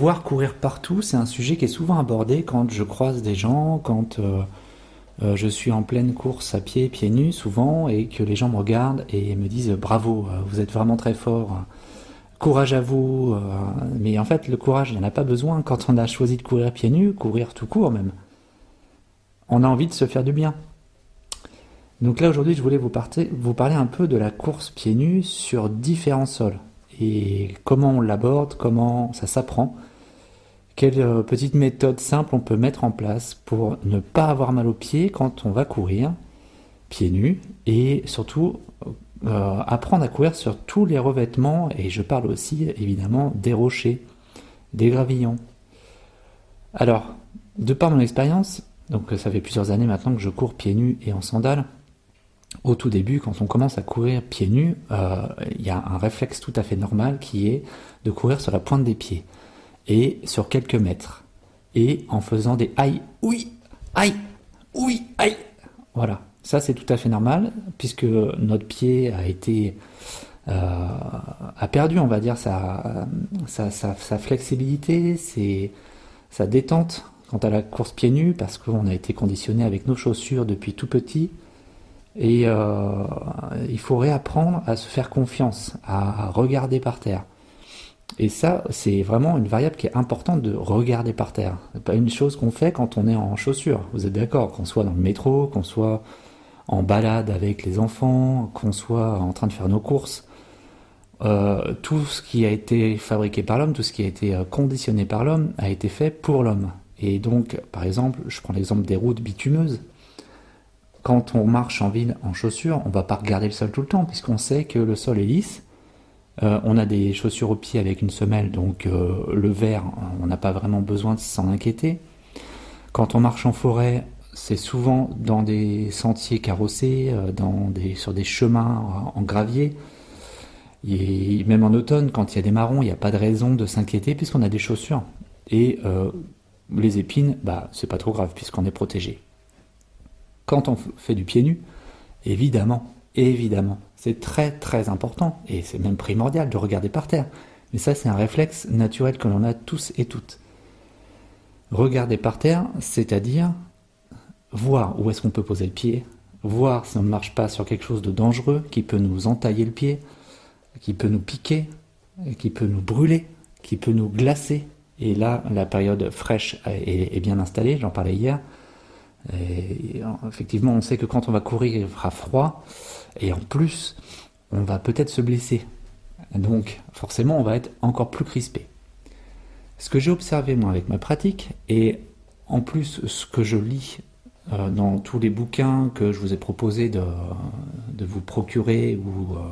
voir courir partout, c'est un sujet qui est souvent abordé quand je croise des gens, quand euh, euh, je suis en pleine course à pied, pieds nus souvent, et que les gens me regardent et me disent bravo, euh, vous êtes vraiment très fort, courage à vous. mais en fait, le courage, il n'y en a pas besoin quand on a choisi de courir pieds nus, courir tout court même. On a envie de se faire du bien. Donc là aujourd'hui je voulais vous, vous, parler un peu de la course pieds nus sur différents sols et comment on l'aborde, comment ça s'apprend, quelle euh, petite méthode simple on peut mettre en place pour ne pas avoir mal aux pieds quand on va courir pieds nus et surtout euh, apprendre à courir sur tous les revêtements et je parle aussi évidemment des rochers, des gravillons. Alors, de par mon expérience, donc ça fait plusieurs années maintenant que je cours pieds nus et en sandales, au tout début, quand on commence à courir pieds nus, euh, il y a un réflexe tout à fait normal qui est de courir sur la pointe des pieds et sur quelques mètres et en faisant des aïe, oui, aïe, oui, aïe. Voilà, ça c'est tout à fait normal puisque notre pied a été euh, a perdu, on va dire, sa, sa, flexibilité, sa détente quant à la course pieds nus parce qu'on a été conditionné avec nos chaussures depuis tout petit et euh, il faut réapprendre à se faire confiance, à regarder par terre. Et ça, c'est vraiment une variable qui est importante de regarder par terre. C'est pas une chose qu'on fait quand on est en chaussures. Vous êtes d'accord Qu'on soit dans le métro, qu'on soit en balade avec les enfants, qu'on soit en train de faire nos courses. Euh, tout ce qui a été fabriqué par l'homme, tout ce qui a été euh, conditionné par l'homme, a été fait pour l'homme. Et donc, par exemple, je prends l'exemple des routes bitumeuses quand on marche en ville en chaussures, on va pas regarder le sol tout le temps, puisqu'on sait que le sol est lisse. Euh, on a des chaussures au pied avec une semelle, donc euh, le verre, on n'a pas vraiment besoin de s'en inquiéter. Quand on marche en forêt, c'est souvent dans des sentiers carrossés, euh, sur des chemins en gravier. Et même en automne, quand il y a des marrons, il n'y a pas de raison de s'inquiéter puisqu'on a des chaussures. Et les épines, bah, c'est pas trop grave puisqu'on est protégé quand on fait du pied nu, évidemment, évidemment, c'est très très important, et c'est même primordial de regarder par terre. Mais ça, c'est un réflexe naturel que l'on a tous et toutes. Regarder par terre, c'est-à-dire voir où est-ce qu'on peut poser le pied, voir si on ne marche pas sur quelque chose de dangereux qui peut nous entailler le pied, qui peut nous piquer, qui peut nous brûler, qui peut nous glacer. Et là, la période fraîche est bien installée, j'en parlais hier. Et effectivement, on sait que quand on va courir, il fera froid, et en plus, on va peut-être se blesser. Donc, forcément, on va être encore plus crispé. Ce que j'ai observé, moi, avec ma pratique, et en plus, ce que je lis euh, dans tous les bouquins que je vous ai proposé de, vous procurer ou, euh,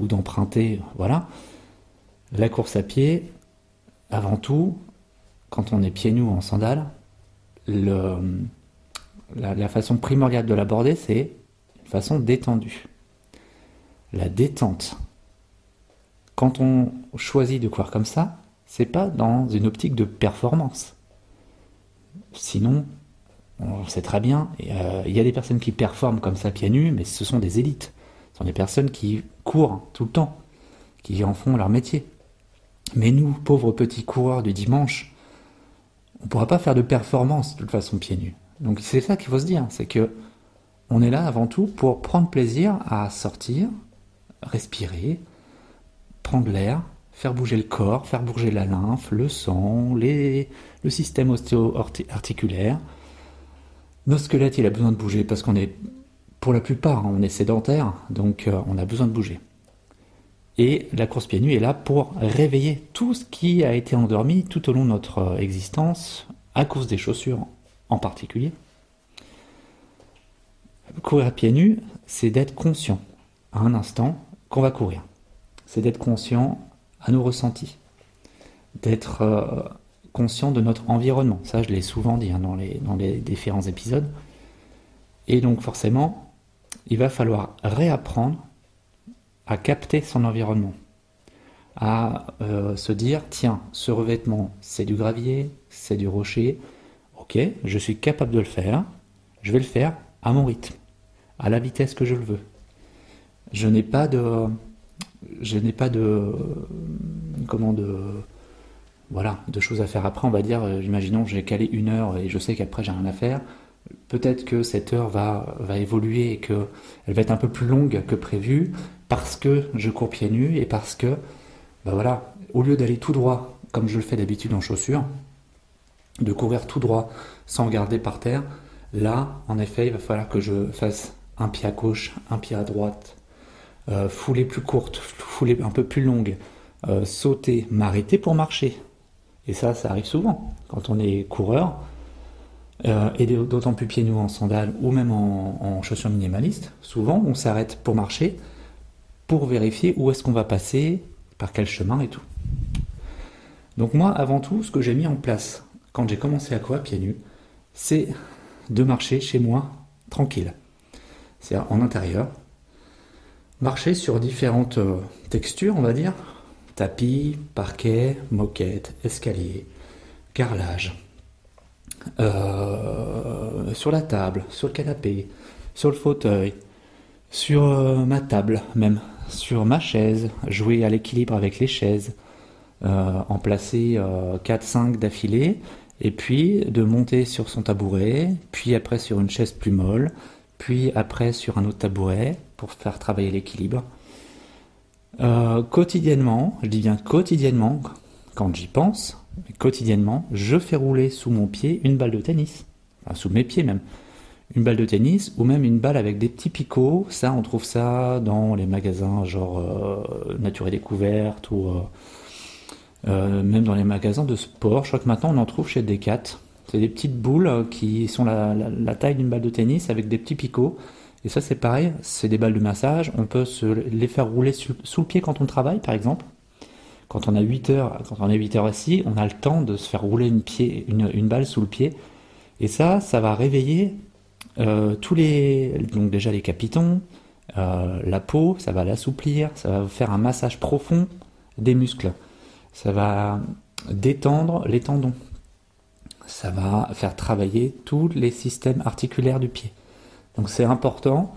ou d'emprunter, voilà, la course à pied, avant tout, quand on est pieds nus en sandales, le, la, façon primordiale de l'aborder, c'est une façon détendue. La détente. Quand on choisit de courir comme ça, c'est pas dans une optique de performance. Sinon, on sait très bien, euh, il y a des personnes qui performent comme ça pieds nus, mais ce sont des élites. Ce sont des personnes qui courent tout le temps, qui en font leur métier. Mais nous, pauvres petits coureurs du dimanche, on ne pourra pas faire de performance de toute façon pieds nus. Donc c'est ça qu'il faut se dire, c'est que on est là avant tout pour prendre plaisir à sortir, respirer, prendre l'air, faire bouger le corps, faire bouger la lymphe, le sang, les, le système ostéo-articulaire. Notre squelette, il a besoin de bouger parce qu'on est, pour la plupart, on est sédentaire, donc euh, on a besoin de bouger. Et la course pieds nus est là pour réveiller tout ce qui a été endormi tout au long de notre euh, existence à cause des chaussures en particulier. Courir pieds nus, c'est d'être conscient à un instant qu'on va courir. C'est d'être conscient à nos ressentis, d'être euh, conscient de notre environnement. Ça, je l'ai souvent dit hein, dans, les, différents épisodes. Et donc forcément, il va falloir réapprendre à capter son environnement, à euh, se dire, tiens, ce revêtement, c'est du gravier, c'est du rocher, ok, je suis capable de le faire, je vais le faire à mon rythme, à la vitesse que je le veux. Je n'ai pas de, je n'ai pas de, comment de, voilà, de choses à faire. Après, on va dire, euh, imaginons j'ai calé une heure et je sais qu'après j'ai rien à faire, peut-être que cette heure va, va évoluer et qu'elle va être un peu plus longue que prévu parce que je cours pieds nus et parce que, bah voilà, au lieu d'aller tout droit, comme je le fais d'habitude en chaussures, de courir tout droit sans regarder par terre, là, en effet, il va falloir que je fasse un pied à gauche, un pied à droite, euh, foulée plus courte, foulée un peu plus longue, euh, sauter, m'arrêter pour marcher. Et ça, ça arrive souvent quand on est coureur, euh, et d'autant plus pieds nus en sandales ou même en, chaussures minimalistes. Souvent, on s'arrête pour marcher, pour vérifier où est-ce qu'on va passer, par quel chemin et tout. Donc moi, avant tout, ce que j'ai mis en place quand j'ai commencé à courir pieds nus, c'est de marcher chez moi tranquille. C'est-à-dire en intérieur. Marcher sur différentes euh, textures, on va dire. Tapis, parquet, moquette, escalier, carrelage. Euh, sur la table, sur le canapé, sur le fauteuil, sur euh, ma table même, sur ma chaise, jouer à l'équilibre avec les chaises, en placer 4-5 d'affilée, et puis de monter sur son tabouret, puis après sur une chaise plus molle, puis après sur un autre tabouret pour faire travailler l'équilibre. Euh, quotidiennement, je dis bien quotidiennement, quand j'y pense, quotidiennement, je fais rouler sous mon pied une balle de tennis, enfin sous mes pieds même, une balle de tennis ou même une balle avec des petits picots. Ça, on trouve ça dans les magasins genre euh, Nature et Découverte ou euh, euh, même dans les magasins de sport. Je crois que maintenant on en trouve chez Decat. C'est des petites boules qui sont la, taille d'une balle de tennis avec des petits picots. Et ça c'est pareil, c'est des balles de massage. On peut se les faire rouler sous, le pied quand on travaille par exemple. Quand on a 8 heures, quand on est 8 heures assis, on a le temps de se faire rouler une, balle sous le pied. Et ça, ça va réveiller euh, tous les, donc déjà les capitons, euh, la peau, ça va l'assouplir, ça va faire un massage profond des muscles ça va détendre les tendons, ça va faire travailler tous les systèmes articulaires du pied. Donc c'est important,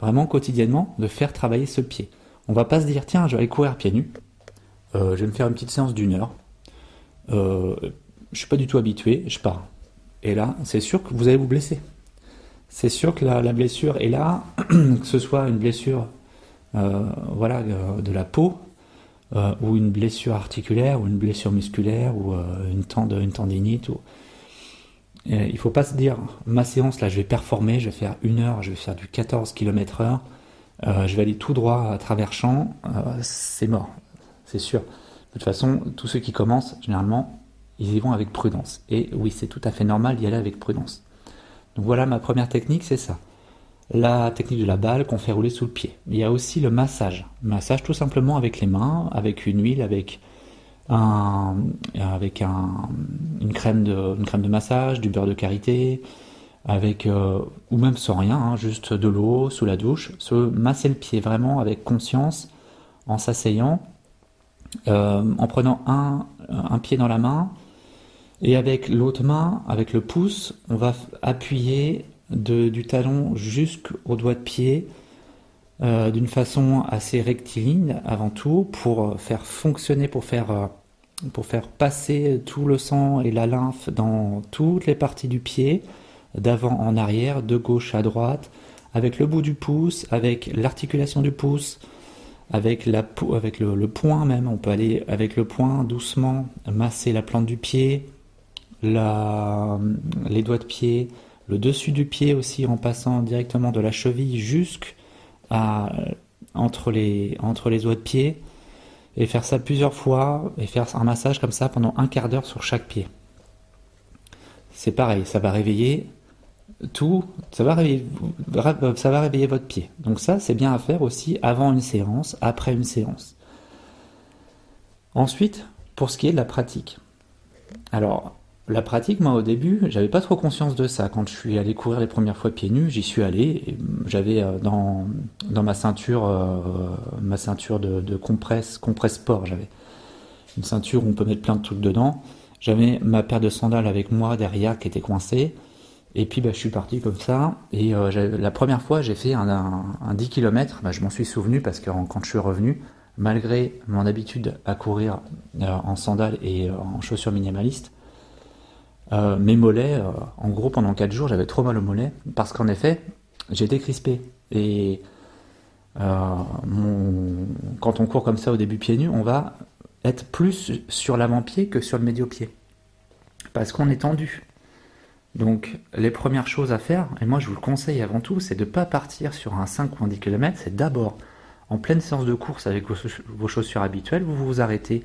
vraiment quotidiennement, de faire travailler ce pied. On va pas se dire, tiens, je vais aller courir pieds nus, euh, je vais me faire une petite séance d'une heure, euh, je suis pas du tout habitué, je pars. Et là, c'est sûr que vous allez vous blesser. C'est sûr que la, blessure est là, que ce soit une blessure euh, voilà, de la peau, euh, ou une blessure articulaire, ou une blessure musculaire, ou euh, une, une tendinite. Ou... il ne faut pas se dire, ma séance, là, je vais performer, je vais faire une heure, je vais faire du 14 km heure, euh, je vais aller tout droit à travers champ, c'est mort, c'est sûr. De toute façon, tous ceux qui commencent, généralement, ils y vont avec prudence. Et oui, c'est tout à fait normal d'y aller avec prudence. Donc voilà, ma première technique, c'est ça la technique de la balle qu'on fait rouler sous le pied. Il y a aussi le massage. massage tout simplement avec les mains, avec une huile, avec une crème de massage, du beurre de karité, avec, euh, ou même sans rien, hein, juste de l'eau sous la douche, se masser le pied vraiment avec conscience, en s'asseyant, euh, en prenant un, un pied dans la main, et avec l'autre main, avec le pouce, on va appuyer du talon jusqu'au doigt de pied euh, d'une façon assez rectiligne avant tout pour faire fonctionner, pour faire, euh, pour passer tout le sang et la lymphe dans toutes les parties du pied, d'avant en arrière, de gauche à droite, avec le bout du pouce, avec l'articulation du pouce, avec, la, avec le, le, poing même, on peut aller avec le poing doucement masser la plante du pied, les doigts de pied, le dessus du pied aussi en passant directement de la cheville jusqu'à entre les, entre les de pied et faire ça plusieurs fois et faire un massage comme ça pendant un quart d'heure sur chaque pied. C'est pareil, ça va réveiller tout, ça va réveiller, ça va réveiller votre pied. Donc ça, c'est bien à faire aussi avant une séance, après une séance. Ensuite, pour ce qui est de la pratique. Alors, la pratique, moi au début, j'avais pas trop conscience de ça. Quand je suis allé courir les premières fois pieds nus, j'y suis allé. J'avais euh, dans, dans ma ceinture, euh, ma ceinture de, compresse, compresse sport, j'avais une ceinture où on peut mettre plein de trucs dedans. J'avais ma paire de sandales avec moi derrière qui était coincée. Et puis bah, je suis parti comme ça. Et euh, la première fois, j'ai fait un, 10 km. Bah, je m'en suis souvenu parce que quand je suis revenu, malgré mon habitude à courir en sandales et en chaussures minimalistes, mes mollets, en gros pendant 4 jours, j'avais trop mal aux mollets parce qu'en effet, j'étais crispé. Et quand on court comme ça au début pieds nus, on va être plus sur l'avant-pied que sur le médio-pied. Parce qu'on est tendu. Donc les premières choses à faire, et moi je vous le conseille avant tout, c'est de ne pas partir sur un 5 ou un 10 km, c'est d'abord en pleine séance de course avec vos chaussures habituelles, vous vous arrêtez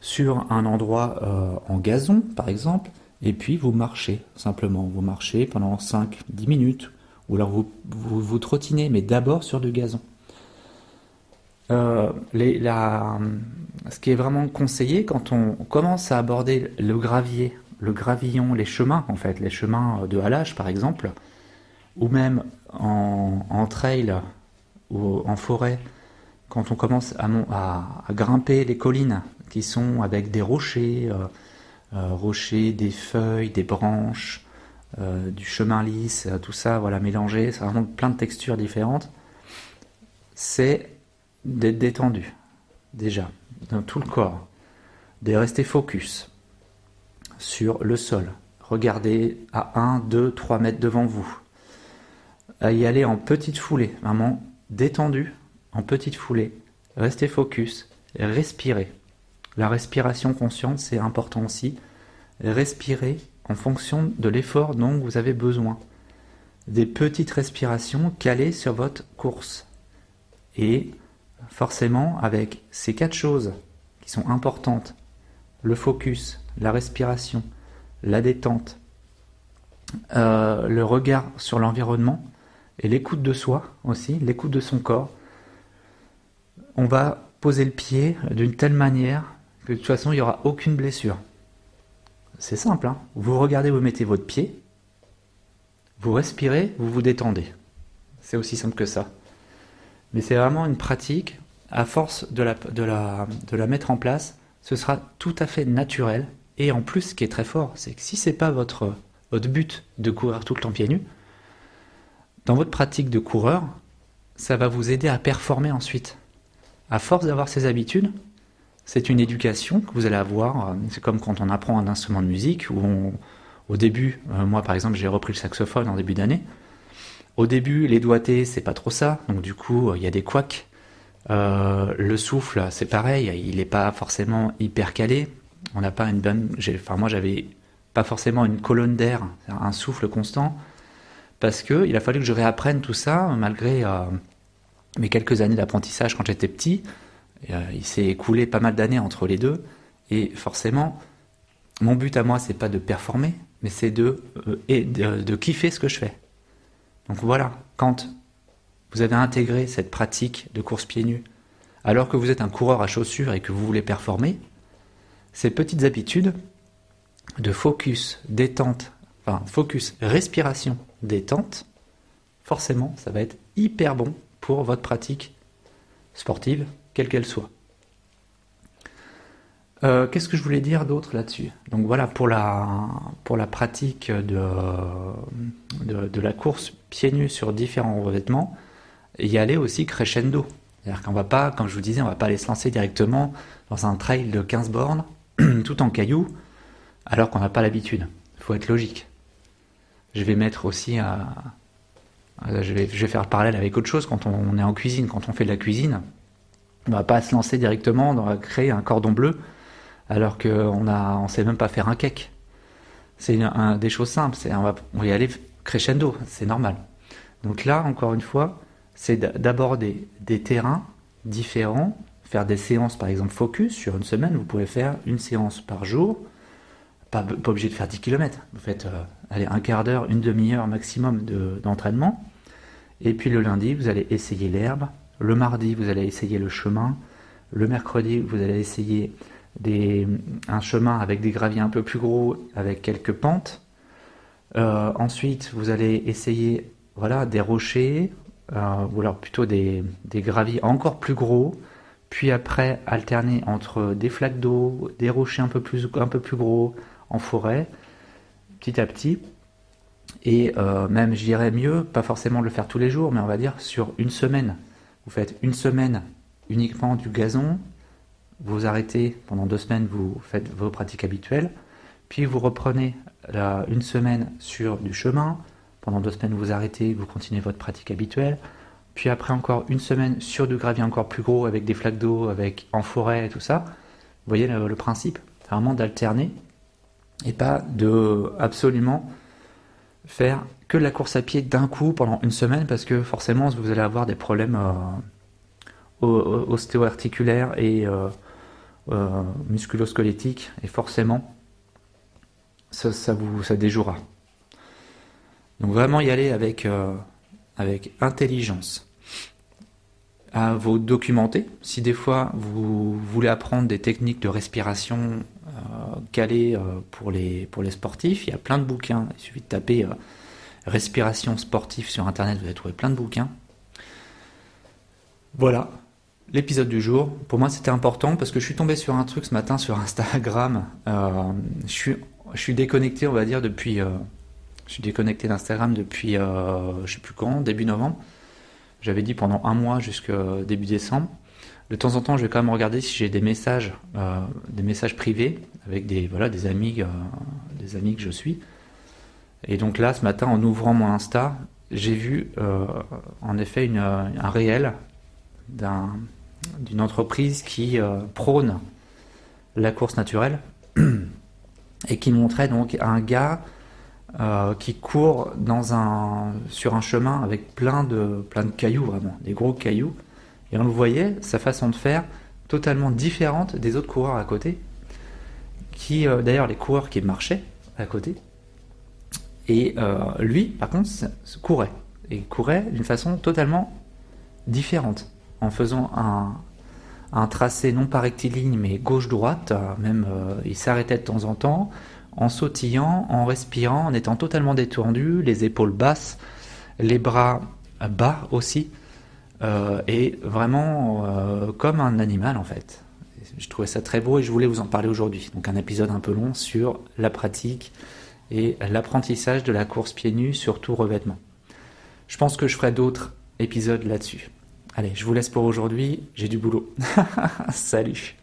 sur un endroit euh, en gazon par exemple, et puis vous marchez simplement, vous marchez pendant 5-10 minutes, ou alors vous, vous, trottinez, mais d'abord sur du gazon. Euh, ce qui est vraiment conseillé quand on commence à aborder le gravier, le gravillon, les chemins en fait, les chemins de halage par exemple, ou même en, trail ou en forêt, quand on commence à, grimper les collines qui sont avec des rochers, euh, rochers, des feuilles, des branches, du chemin lisse, tout ça, voilà, mélangé, c'est vraiment plein de textures différentes. C'est d'être détendu, déjà, dans tout le corps, de rester focus sur le sol. Regardez à 1, 2, 3 mètres devant vous. À y aller en petite foulée, vraiment détendu, en petite foulée. Restez focus, respirez. La respiration consciente, c'est important aussi. Respirez en fonction de l'effort dont vous avez besoin. Des petites respirations calées sur votre course. Et forcément avec ces quatre choses qui sont importantes, le focus, la respiration, la détente, euh, le regard sur l'environnement et l'écoute de soi aussi, l'écoute de son corps, on va poser le pied d'une telle manière de toute façon il n'y aura aucune blessure. C'est simple, hein vous regardez, vous mettez votre pied, vous respirez, vous vous détendez. C'est aussi simple que ça. Mais c'est vraiment une pratique, à force de la, de, la, de la mettre en place, ce sera tout à fait naturel. Et en plus, ce qui est très fort, c'est que si c'est pas votre, votre but de courir tout le temps pieds nus, dans votre pratique de coureur, ça va vous aider à performer ensuite. À force d'avoir ces habitudes, c'est une éducation que vous allez avoir. C'est comme quand on apprend un instrument de musique, au début, euh, moi par exemple, j'ai repris le saxophone en début d'année. Au début, les doigtés, c'est pas trop ça, donc du coup, il y a des couacs. Euh, le souffle, c'est pareil, il n'est pas forcément hyper calé. On n'a pas une bonne. Enfin, moi, j'avais pas forcément une colonne d'air, un souffle constant, parce que il a fallu que je réapprenne tout ça, malgré euh, mes quelques années d'apprentissage quand j'étais petit. Euh, il s'est écoulé pas mal d'années entre les deux, et forcément, mon but à moi, c'est pas de performer, mais c'est de, et de kiffer ce que je fais. Donc voilà, quand vous avez intégré cette pratique de course pieds nus, alors que vous êtes un coureur à chaussures et que vous voulez performer, ces petites habitudes de focus, détente, enfin focus, respiration, détente, forcément, ça va être hyper bon pour votre pratique sportive, quelle qu'elle soit. Euh, qu'est-ce que je voulais dire d'autre là-dessus? Donc voilà, pour la, pratique de, la course pieds nus sur différents revêtements, y aller aussi crescendo. C'est-à-dire qu'on va pas, comme je vous disais, on va pas aller se lancer directement dans un trail de 15 bornes, tout en cailloux, alors qu'on n'a pas l'habitude. Il faut être logique. Je vais mettre aussi à... Vais, je vais faire parallèle avec autre chose quand on est en cuisine, quand on fait de la cuisine. On va pas se lancer directement dans créer un cordon bleu alors qu'on a, on sait même pas faire un cake. C'est des choses simples, on va, y aller crescendo, c'est normal. Donc là, encore une fois, c'est d'aborder des terrains différents, faire des séances par exemple focus sur une semaine, vous pouvez faire une séance par jour, pas, obligé de faire 10 km, vous faites euh, un quart d'heure, une demi-heure maximum d'entraînement, et puis le lundi, vous allez essayer l'herbe, le mardi, vous allez essayer le chemin, le mercredi, vous allez essayer un chemin avec des graviers un peu plus gros, avec quelques pentes. Euh, ensuite, vous allez essayer voilà, des rochers, euh, ou alors plutôt des, graviers encore plus gros. Puis après, alterner entre des flaques d'eau, des rochers un peu, plus, gros en forêt, petit à petit. Et euh, même, je dirais mieux, pas forcément le faire tous les jours, mais on va dire sur une semaine. Vous faites une semaine uniquement du gazon, vous arrêtez pendant deux semaines, vous faites vos pratiques habituelles, puis vous reprenez une semaine sur du chemin, pendant deux semaines vous arrêtez, vous continuez votre pratique habituelle, puis après encore une semaine sur du gravier encore plus gros avec des flaques d'eau, avec en forêt et tout ça. Vous voyez le, le principe, vraiment d'alterner et pas de absolument faire que de la course à pied d'un coup pendant une semaine parce que forcément vous allez avoir des problèmes euh, ostéo-articulaires et euh, euh, musculo-squelettiques et forcément ça, vous ça déjouera. Donc vraiment y aller avec, avec intelligence. À vous documenter. Si des fois vous voulez apprendre des techniques de respiration calées pour les, pour les sportifs, il y a plein de bouquins. Il suffit de taper respiration sportive sur internet, vous allez trouver plein de bouquins. Voilà, l'épisode du jour. Pour moi, c'était important parce que je suis tombé sur un truc ce matin sur Instagram. Euh, je, suis, déconnecté, on va dire, depuis. Euh, je suis déconnecté d'Instagram depuis, euh, je sais plus quand, début novembre. J'avais dit pendant un mois jusqu'au début décembre. De temps en temps, je vais quand même regarder si j'ai des messages, des messages privés avec des, voilà, des amis, des amis que je suis. Et donc là, ce matin, en ouvrant mon Insta, j'ai vu euh, en effet une, un réel d'une entreprise qui euh, prône la course naturelle et qui montrait donc un gars euh, qui court sur un chemin avec plein de, plein de cailloux, vraiment, des gros cailloux. Et on le voyait, sa façon de faire totalement différente des autres coureurs à côté, qui d'ailleurs les coureurs qui marchaient à côté, et euh, lui, par contre, courait. Et courait d'une façon totalement différente, en faisant un, un tracé non pas rectiligne, mais gauche-droite. Même, euh, il s'arrêtait de temps en temps, en sautillant, en respirant, en étant totalement détendu, les épaules basses, les bras bas aussi, euh, et vraiment comme un animal en fait. Je trouvais ça très beau et je voulais vous en parler aujourd'hui. Donc un épisode un peu long sur la pratique et l'apprentissage de la course pieds nus sur tout revêtement. Je pense que je ferai d'autres épisodes là-dessus. Allez, je vous laisse pour aujourd'hui, j'ai du boulot. Salut